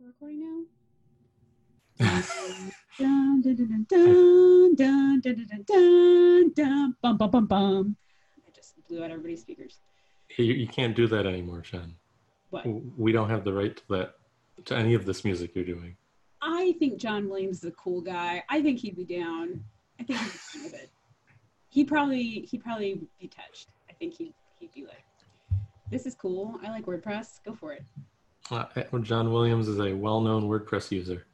recording now. dun, dun, dun, dun, dun, dun, dun, dun, dun, bum, bum, bum, bum. I just blew out everybody's speakers. You, you can't do that anymore, Jen. What? We don't have the right to that to any of this music you're doing. I think John Williams is a cool guy. I think he'd be down. I think he'd be fine with it. He probably he'd probably be touched. I think he'd he'd be like, "This is cool. I like WordPress. Go for it." Uh, John Williams is a well-known WordPress user.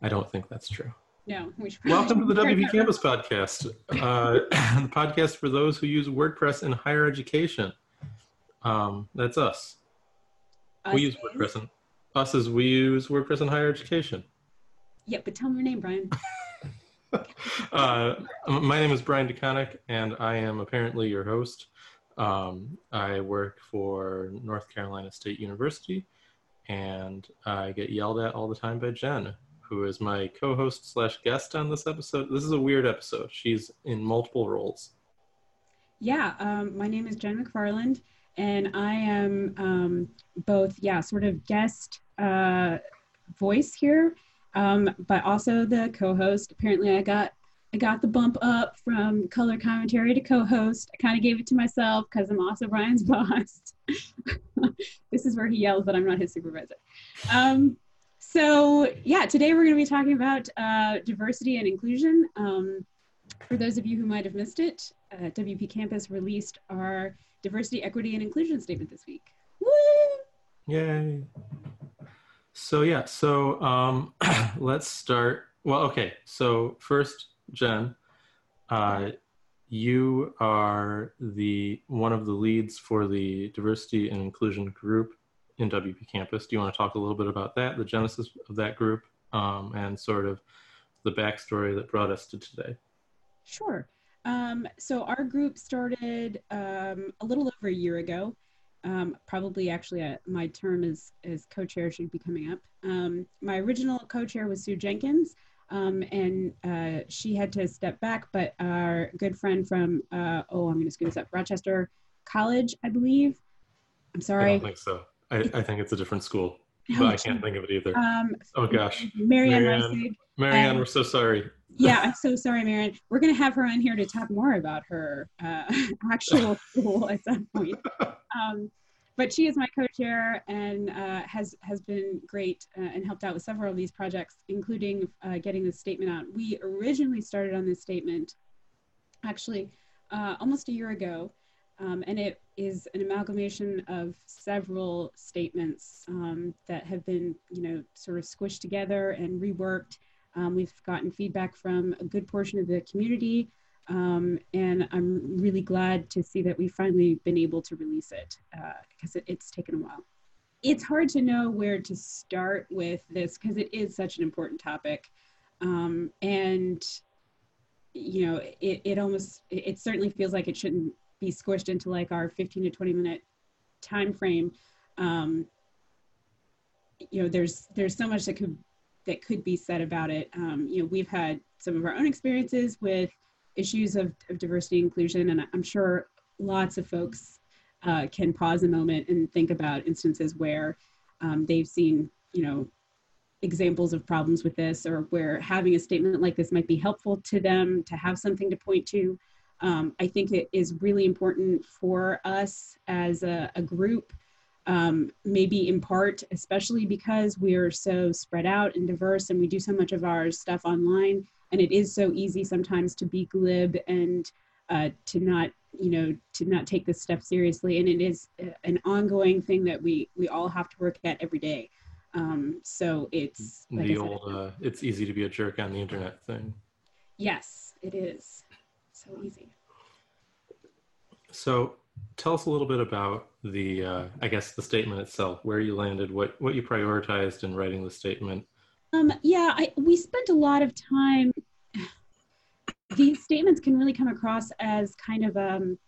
I don't think that's true. No, we should. Welcome to the WP Campus podcast, uh, the podcast for those who use WordPress in higher education. Um, that's us. Us we use is- WordPress. In, us as we use WordPress in higher education. Yeah, but tell me your name, Brian. uh, my name is Brian DeConinck, and I am apparently your host. Um, I work for North Carolina State University, and I get yelled at all the time by Jen, who is my co-host slash guest on this episode. This is a weird episode. She's in multiple roles. Yeah, um, my name is Jen McFarland, and I am um, both, yeah, sort of guest uh, voice here, um, but also the co-host. Apparently, I got I got the bump up from color commentary to co-host. I kind of gave it to myself because I'm also Brian's boss. this is where he yells that I'm not his supervisor. Um, so yeah, today we're going to be talking about uh, diversity and inclusion. Um, for those of you who might have missed it, uh, WP Campus released our diversity, equity, and inclusion statement this week. Woo! Yay! So yeah, so um, let's start. Well, okay. So first, Jen, uh, you are the one of the leads for the diversity and inclusion group in WP Campus. Do you want to talk a little bit about that, the genesis of that group, um, and sort of the backstory that brought us to today? Sure. Um, so our group started um, a little over a year ago. Um, probably actually uh, my term as, as co-chair should be coming up. Um, my original co-chair was Sue Jenkins, um, and uh, she had to step back, but our good friend from, uh, oh, I'm going to screw this up, Rochester College, I believe. I'm sorry. I don't think so. I, I think it's a different school, but I can't think of it either. Um, Oh gosh, Marianne Marianne. Marianne, um, we're so sorry. yeah, I'm so sorry, Marianne. We're going to have her on here to talk more about her uh, actual school at some point. Um, but she is my co-chair and uh, has has been great uh, and helped out with several of these projects, including uh, getting this statement out. We originally started on this statement actually uh, almost a year ago, um, and it is an amalgamation of several statements um, that have been, you know, sort of squished together and reworked. Um, we've gotten feedback from a good portion of the community, um, and I'm really glad to see that we've finally been able to release it uh, because it, it's taken a while. It's hard to know where to start with this because it is such an important topic. Um, and, you know, it, it almost, it, certainly feels like it shouldn't be squished into like our 15 to 20 minute time frame. Um, you know, there's, there's so much that could that could be said about it. Um, you know, we've had some of our own experiences with issues of, of diversity inclusion, and I'm sure lots of folks uh, can pause a moment and think about instances where um, they've seen, you know, examples of problems with this, or where having a statement like this might be helpful to them to have something to point to. Um, I think it is really important for us as a, a group um, maybe in part, especially because we are so spread out and diverse and we do so much of our stuff online. And it is so easy sometimes to be glib and uh, to not, you know, to not take this stuff seriously. And it is uh, an ongoing thing that we, we all have to work at every day. Um, so it's like the said, old uh, "it's easy to be a jerk on the internet" thing. yes, it is so easy. So, tell us a little bit about the, uh, I guess, the statement itself, where you landed, what what you prioritized in writing the statement. Um, yeah, I, we spent a lot of time. These statements can really come across as kind of, um,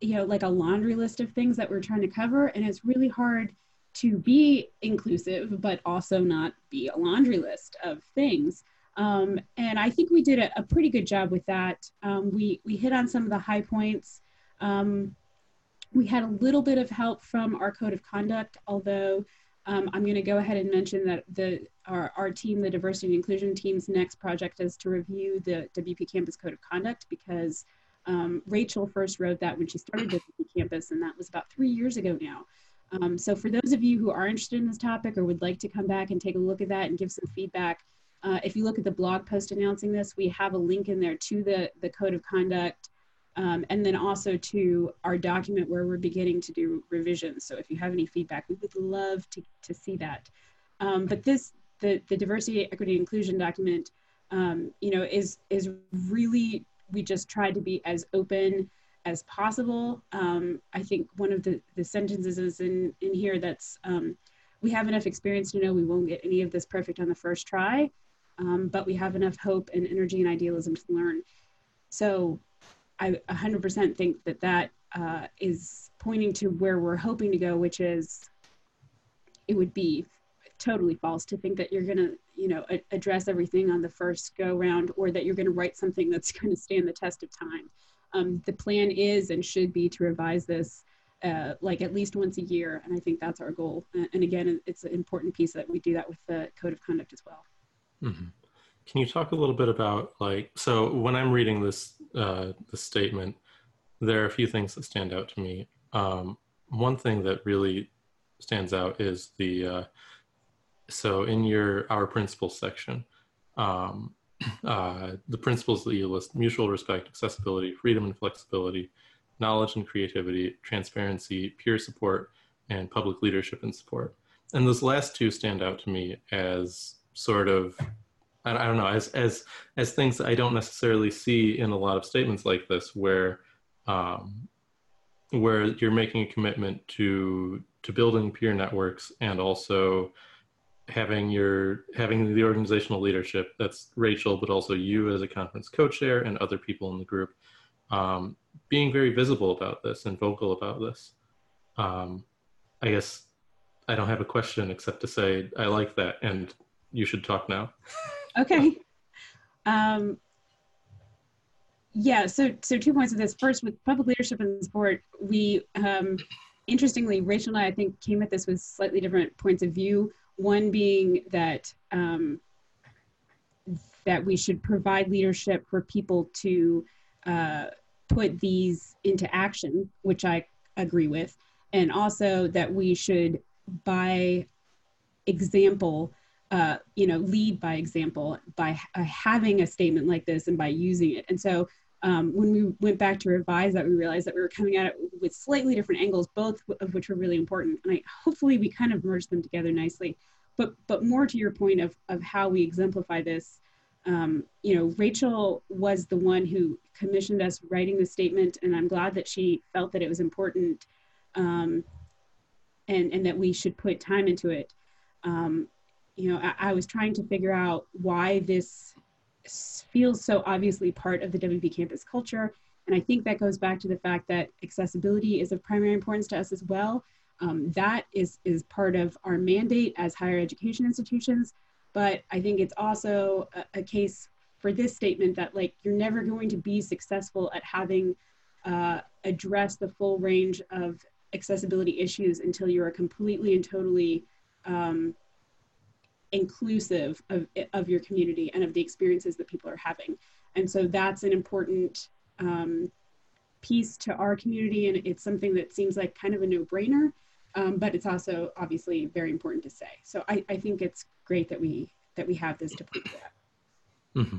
you know, like a laundry list of things that we're trying to cover, and it's really hard to be inclusive, but also not be a laundry list of things. Um, and I think we did a, a pretty good job with that. Um, we we hit on some of the high points. Um, we had a little bit of help from our code of conduct, although Um, I'm going to go ahead and mention that the our, our team, the diversity and inclusion team's next project is to review the WP Campus Code of Conduct because um, Rachel first wrote that when she started WP Campus, and that was about three years ago now. Um, so for those of you who are interested in this topic or would like to come back and take a look at that and give some feedback, uh, if you look at the blog post announcing this, we have a link in there to the, the code of conduct um, and then also to our document where we're beginning to do revisions. So if you have any feedback, we would love to, to see that. Um, but this, the, the diversity, equity, inclusion document, um, you know, is, is really, we just tried to be as open as possible. Um, I think one of the, the sentences is in, in here that's, um, we have enough experience to know we won't get any of this perfect on the first try um, but we have enough hope and energy and idealism to learn. So I 100% think that that uh, is pointing to where we're hoping to go, which is it would be totally false to think that you're going to, you know, a- address everything on the first go round or that you're going to write something that's going to stand the test of time. Um, the plan is and should be to revise this uh, like at least once a year, and I think that's our goal. And, again, it's an important piece that we do that with the code of conduct as well. Mm-hmm. Can you talk a little bit about like so when I'm reading this uh, this statement, there are a few things that stand out to me. Um, one thing that really stands out is the uh, so in your our principles section, um, uh, the principles that you list: mutual respect, accessibility, freedom and flexibility, knowledge and creativity, transparency, peer support, and public leadership and support. And those last two stand out to me as sort of I, don't know as as as things I don't necessarily see in a lot of statements like this where um, where you're making a commitment to to building peer networks and also having your having the organizational leadership that's Rachel but also you as a conference co-chair and other people in the group um, being very visible about this and vocal about this um, I guess I don't have a question except to say I like that and you should talk now. okay. Um, yeah, so so two points of this. First, with public leadership and support, we um, interestingly, Rachel and I, I think, came at this with slightly different points of view. One being that um, that we should provide leadership for people to uh, put these into action, which I agree with, and also that we should, by example, uh, you know, lead by example by uh, having a statement like this and by using it. And so um, when we went back to revise that, we realized that we were coming at it with slightly different angles, both of which were really important. And I, hopefully we kind of merged them together nicely. But, but more to your point of, of how we exemplify this, um, you know, Rachel was the one who commissioned us writing the statement, and I'm glad that she felt that it was important um, and, and that we should put time into it. Um, you know, I, I was trying to figure out why this feels so obviously part of the WP campus culture. And I think that goes back to the fact that accessibility is of primary importance to us as well. Um, that is, is part of our mandate as higher education institutions. But I think it's also a, a case for this statement that like you're never going to be successful at having uh, addressed the full range of accessibility issues until you are completely and totally um, inclusive of, of your community and of the experiences that people are having. And so that's an important um, piece to our community. And it's something that seems like kind of a no brainer, um, but it's also obviously very important to say. So I, I think it's great that we, that we have this to prove that. Mm-hmm.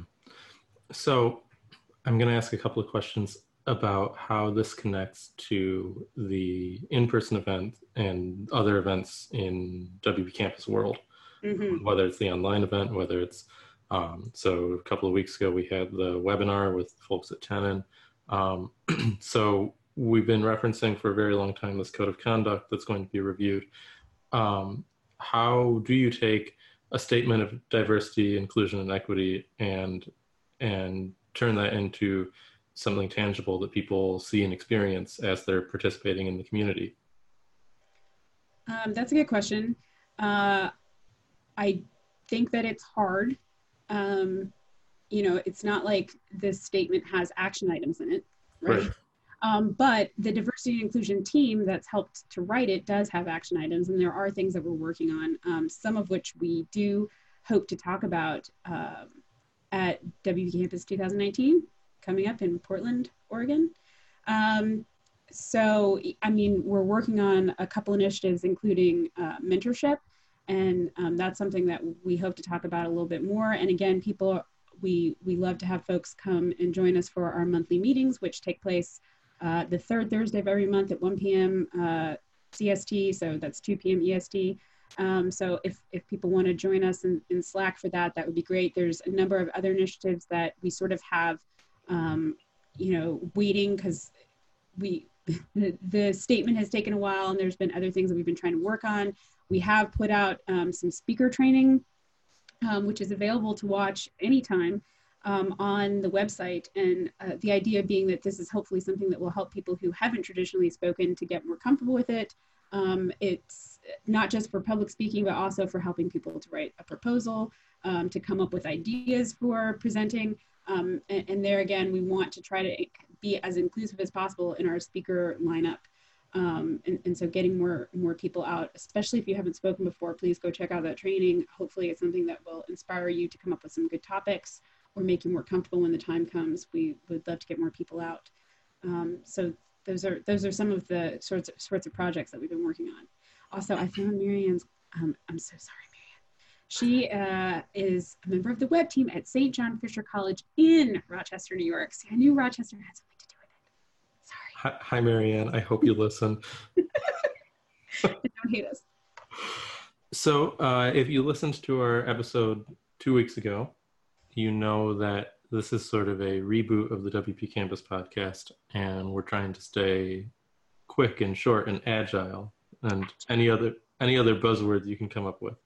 So I'm going to ask a couple of questions about how this connects to the in-person event and other events in WP Campus World mm-hmm. whether it's the online event, whether it's um, so a couple of weeks ago we had the webinar with folks at Tenon. Um, so we've been referencing for a very long time this code of conduct that's going to be reviewed. Um, how do you take a statement of diversity, inclusion, and equity and and turn that into something tangible that people see and experience as they're participating in the community? Um, that's a good question. Uh, I think that it's hard. Um, you know, it's not like this statement has action items in it, right? right. Um, but the diversity and inclusion team that's helped to write it does have action items, and there are things that we're working on, um, some of which we do hope to talk about uh, at WP Campus 2019 coming up in Portland, Oregon. Um, so, I mean, we're working on a couple initiatives, including uh, mentorship, and um, that's something that we hope to talk about a little bit more. And again, people, we we love to have folks come and join us for our monthly meetings, which take place uh, the third Thursday of every month at 1 p.m. Uh, CST, so that's 2 p.m. EST. Um, so if, if people want to join us in, in Slack for that, that would be great. There's a number of other initiatives that we sort of have, um, you know, waiting because we the, the statement has taken a while and there's been other things that we've been trying to work on. We have put out um, some speaker training, um, which is available to watch anytime um, on the website. And uh, the idea being that this is hopefully something that will help people who haven't traditionally spoken to get more comfortable with it. Um, it's not just for public speaking, but also for helping people to write a proposal, um, to come up with ideas for presenting. Um, and, and, there again, we want to try to be as inclusive as possible in our speaker lineup. Um, and, and, so getting more more people out, especially if you haven't spoken before, please go check out that training. Hopefully it's something that will inspire you to come up with some good topics or make you more comfortable when the time comes. We would love to get more people out. Um, so those are those are some of the sorts of, sorts of projects that we've been working on. Also, I found Marianne's. Um, I'm so sorry. She uh, is a member of the web team at St. John Fisher College in Rochester, New York. See, I knew Rochester had something to do with it. Sorry. Hi, hi Marianne. I hope you listen. don't hate us. So, uh, if you listened to our episode two weeks ago, you know that this is sort of a reboot of the WP Campus podcast, and we're trying to stay quick and short and agile, and any other any other buzzwords you can come up with.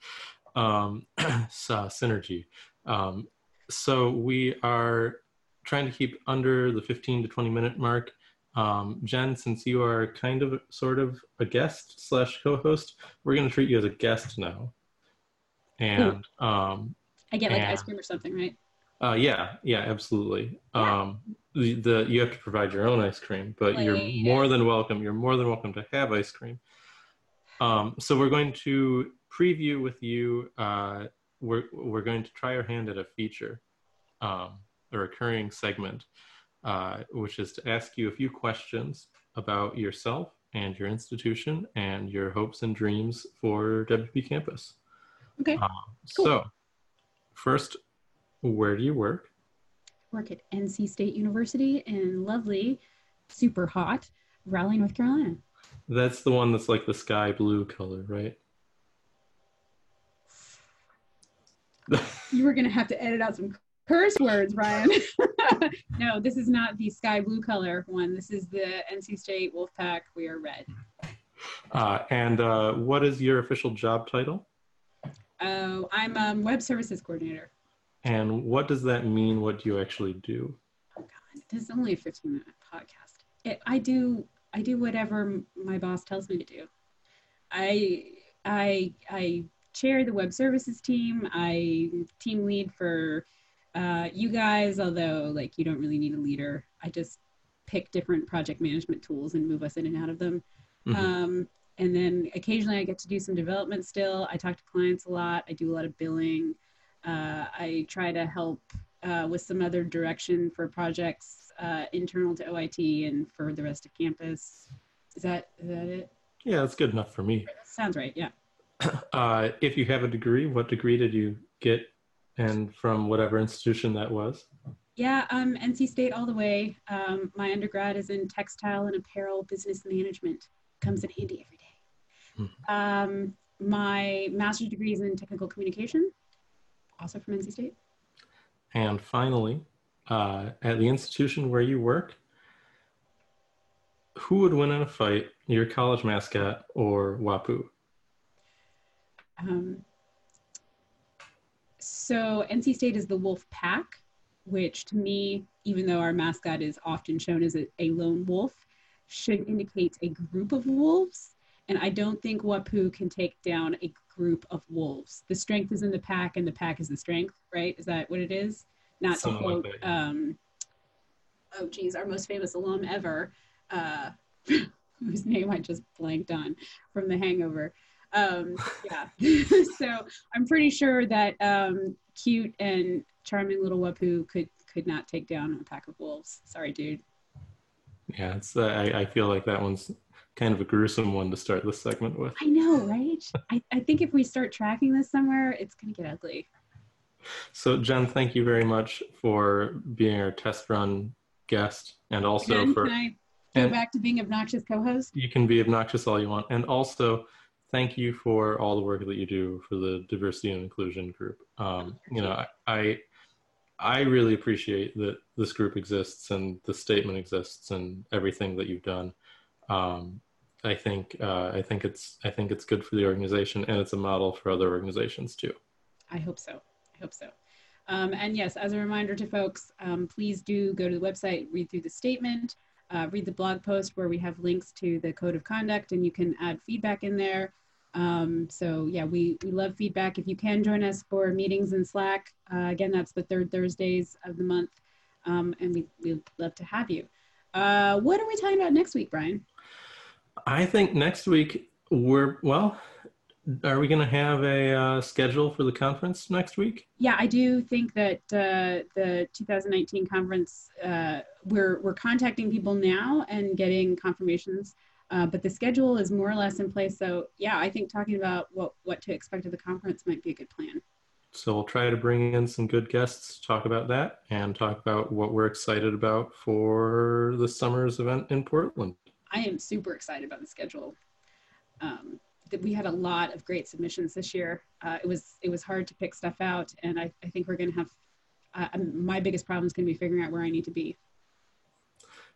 Um, so, synergy. Um, so we are trying to keep under the 15 to 20 minute mark. Um, Jen, since you are kind of sort of a guest slash co-host, we're going to treat you as a guest now. And um, I get like and, ice cream or something, right? Uh, yeah, yeah, absolutely. Yeah. Um, the, the you have to provide your own ice cream, but you're more than welcome. You're more than welcome to have ice cream. Um, so we're going to preview with you. Uh, we're we're going to try our hand at a feature, um, a recurring segment, uh, which is to ask you a few questions about yourself and your institution and your hopes and dreams for WP Campus. Okay. Uh, cool. So, first where do you work? Work at NC State University in lovely, super hot Raleigh, North Carolina. That's the one that's like the sky blue color, right? you were going to have to edit out some curse words, Ryan. no, this is not the sky blue color one. This is the NC State Wolfpack. We are red. Uh, and uh, what is your official job title? Oh, I'm a um, web services coordinator. And what does that mean? What do you actually do? Oh God, this is only a 15 minute podcast. It, I do I do whatever my boss tells me to do. I I I chair the web services team. I team lead for uh, you guys, although like you don't really need a leader. I just pick different project management tools and move us in and out of them. Mm-hmm. Um, and then occasionally I get to do some development still. I talk to clients a lot. I do a lot of billing. Uh, I try to help uh, with some other direction for projects uh, internal to OIT and for the rest of campus. Is that is that it? Yeah, that's good enough for me. Sounds right. Yeah. Uh, if you have a degree, what degree did you get, and from whatever institution that was? Yeah, um, NC State all the way. Um, my undergrad is in textile and apparel business management. Comes in handy every day. Hmm. Um, my master's degree is in technical communication also from NC State. And finally, uh, at the institution where you work, who would win in a fight, your college mascot or Wapuu? Um, so NC State is the Wolf Pack, which to me, even though our mascot is often shown as a, a lone wolf, should indicate a group of wolves. And I don't think Wapuu can take down a group of wolves. The strength is in the pack, and the pack is the strength, right? Is that what it is? Not to quote, um, oh geez, our most famous alum ever, uh, whose name I just blanked on from The Hangover. Um, yeah, so I'm pretty sure that um, cute and charming little Wapuu could could not take down a pack of wolves. Sorry, dude. Yeah, it's uh, I, I feel like that one's kind of a gruesome one to start this segment with. I know, right? I, I think if we start tracking this somewhere, it's gonna get ugly. So Jen, thank you very much for being our test run guest and also for can I go and- back to being obnoxious co-host? you can be obnoxious all you want and also thank you for all the work that you do for the diversity and inclusion group um, you know I, I really appreciate that this group exists and the statement exists and everything that you've done um, i think uh, i think it's i think it's good for the organization and it's a model for other organizations too I hope so. I hope so. Um, and yes, as a reminder to folks, um, please do go to the website, read through the statement, uh, read the blog post where we have links to the code of conduct, and you can add feedback in there. Um, so yeah, we, we love feedback. If you can join us for meetings in Slack, uh, again, that's the third Thursdays of the month, um, and we, we'd love to have you. Uh, what are we talking about next week, Brian? i think next week we're well are we going to have a uh, schedule for the conference next week Yeah, I do think that uh, the 2019 conference, uh, we're, we're contacting people now and getting confirmations, uh, but the schedule is more or less in place. So yeah, I think talking about what, what to expect at the conference might be a good plan. So we'll try to bring in some good guests to talk about that and talk about what we're excited about for the summer's event in Portland. I am super excited about the schedule. Um, that we had a lot of great submissions this year. Uh, it was it was hard to pick stuff out, and I, I think we're going to have uh, my biggest problem is going to be figuring out where I need to be.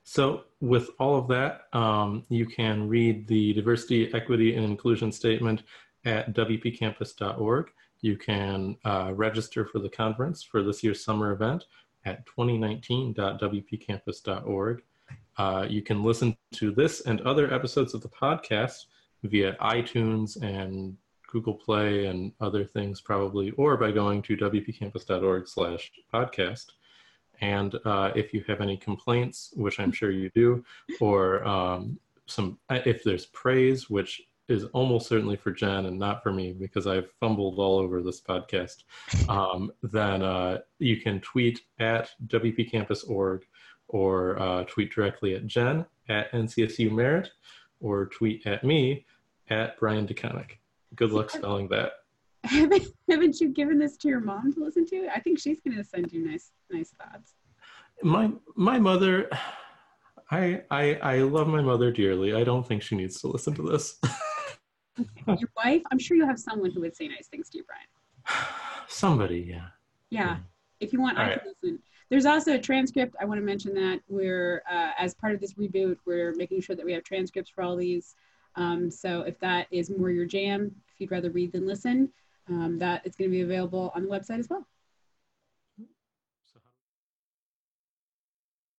So with all of that, um, you can read the diversity, equity, and inclusion statement at wpcampus.org. You can uh, register for the conference for this year's summer event at 2019.wpcampus.org. Uh, you can listen to this and other episodes of the podcast via iTunes and Google Play and other things probably, or by going to wpcampus.org slash podcast. And uh, if you have any complaints, which I'm sure you do, or um, some, if there's praise, which is almost certainly for Jen and not for me because I've fumbled all over this podcast, um, then uh, you can tweet at wpcampus.org or uh, tweet directly at Jen at NCSU Merit or tweet at me at Brian DeConinck. Good luck spelling that. haven't haven't you given this to your mom to listen to? I think she's going to send you nice nice thoughts. My my mother, I I I love my mother dearly. I don't think she needs to listen to this. Your wife, I'm sure you have someone who would say nice things to you, Brian. Somebody, yeah. Yeah, if you want, All I right. can listen. There's also a transcript. I want to mention that we're uh, as part of this reboot, we're making sure that we have transcripts for all these. Um, so if that is more your jam, if you'd rather read than listen, um, that is going to be available on the website as well.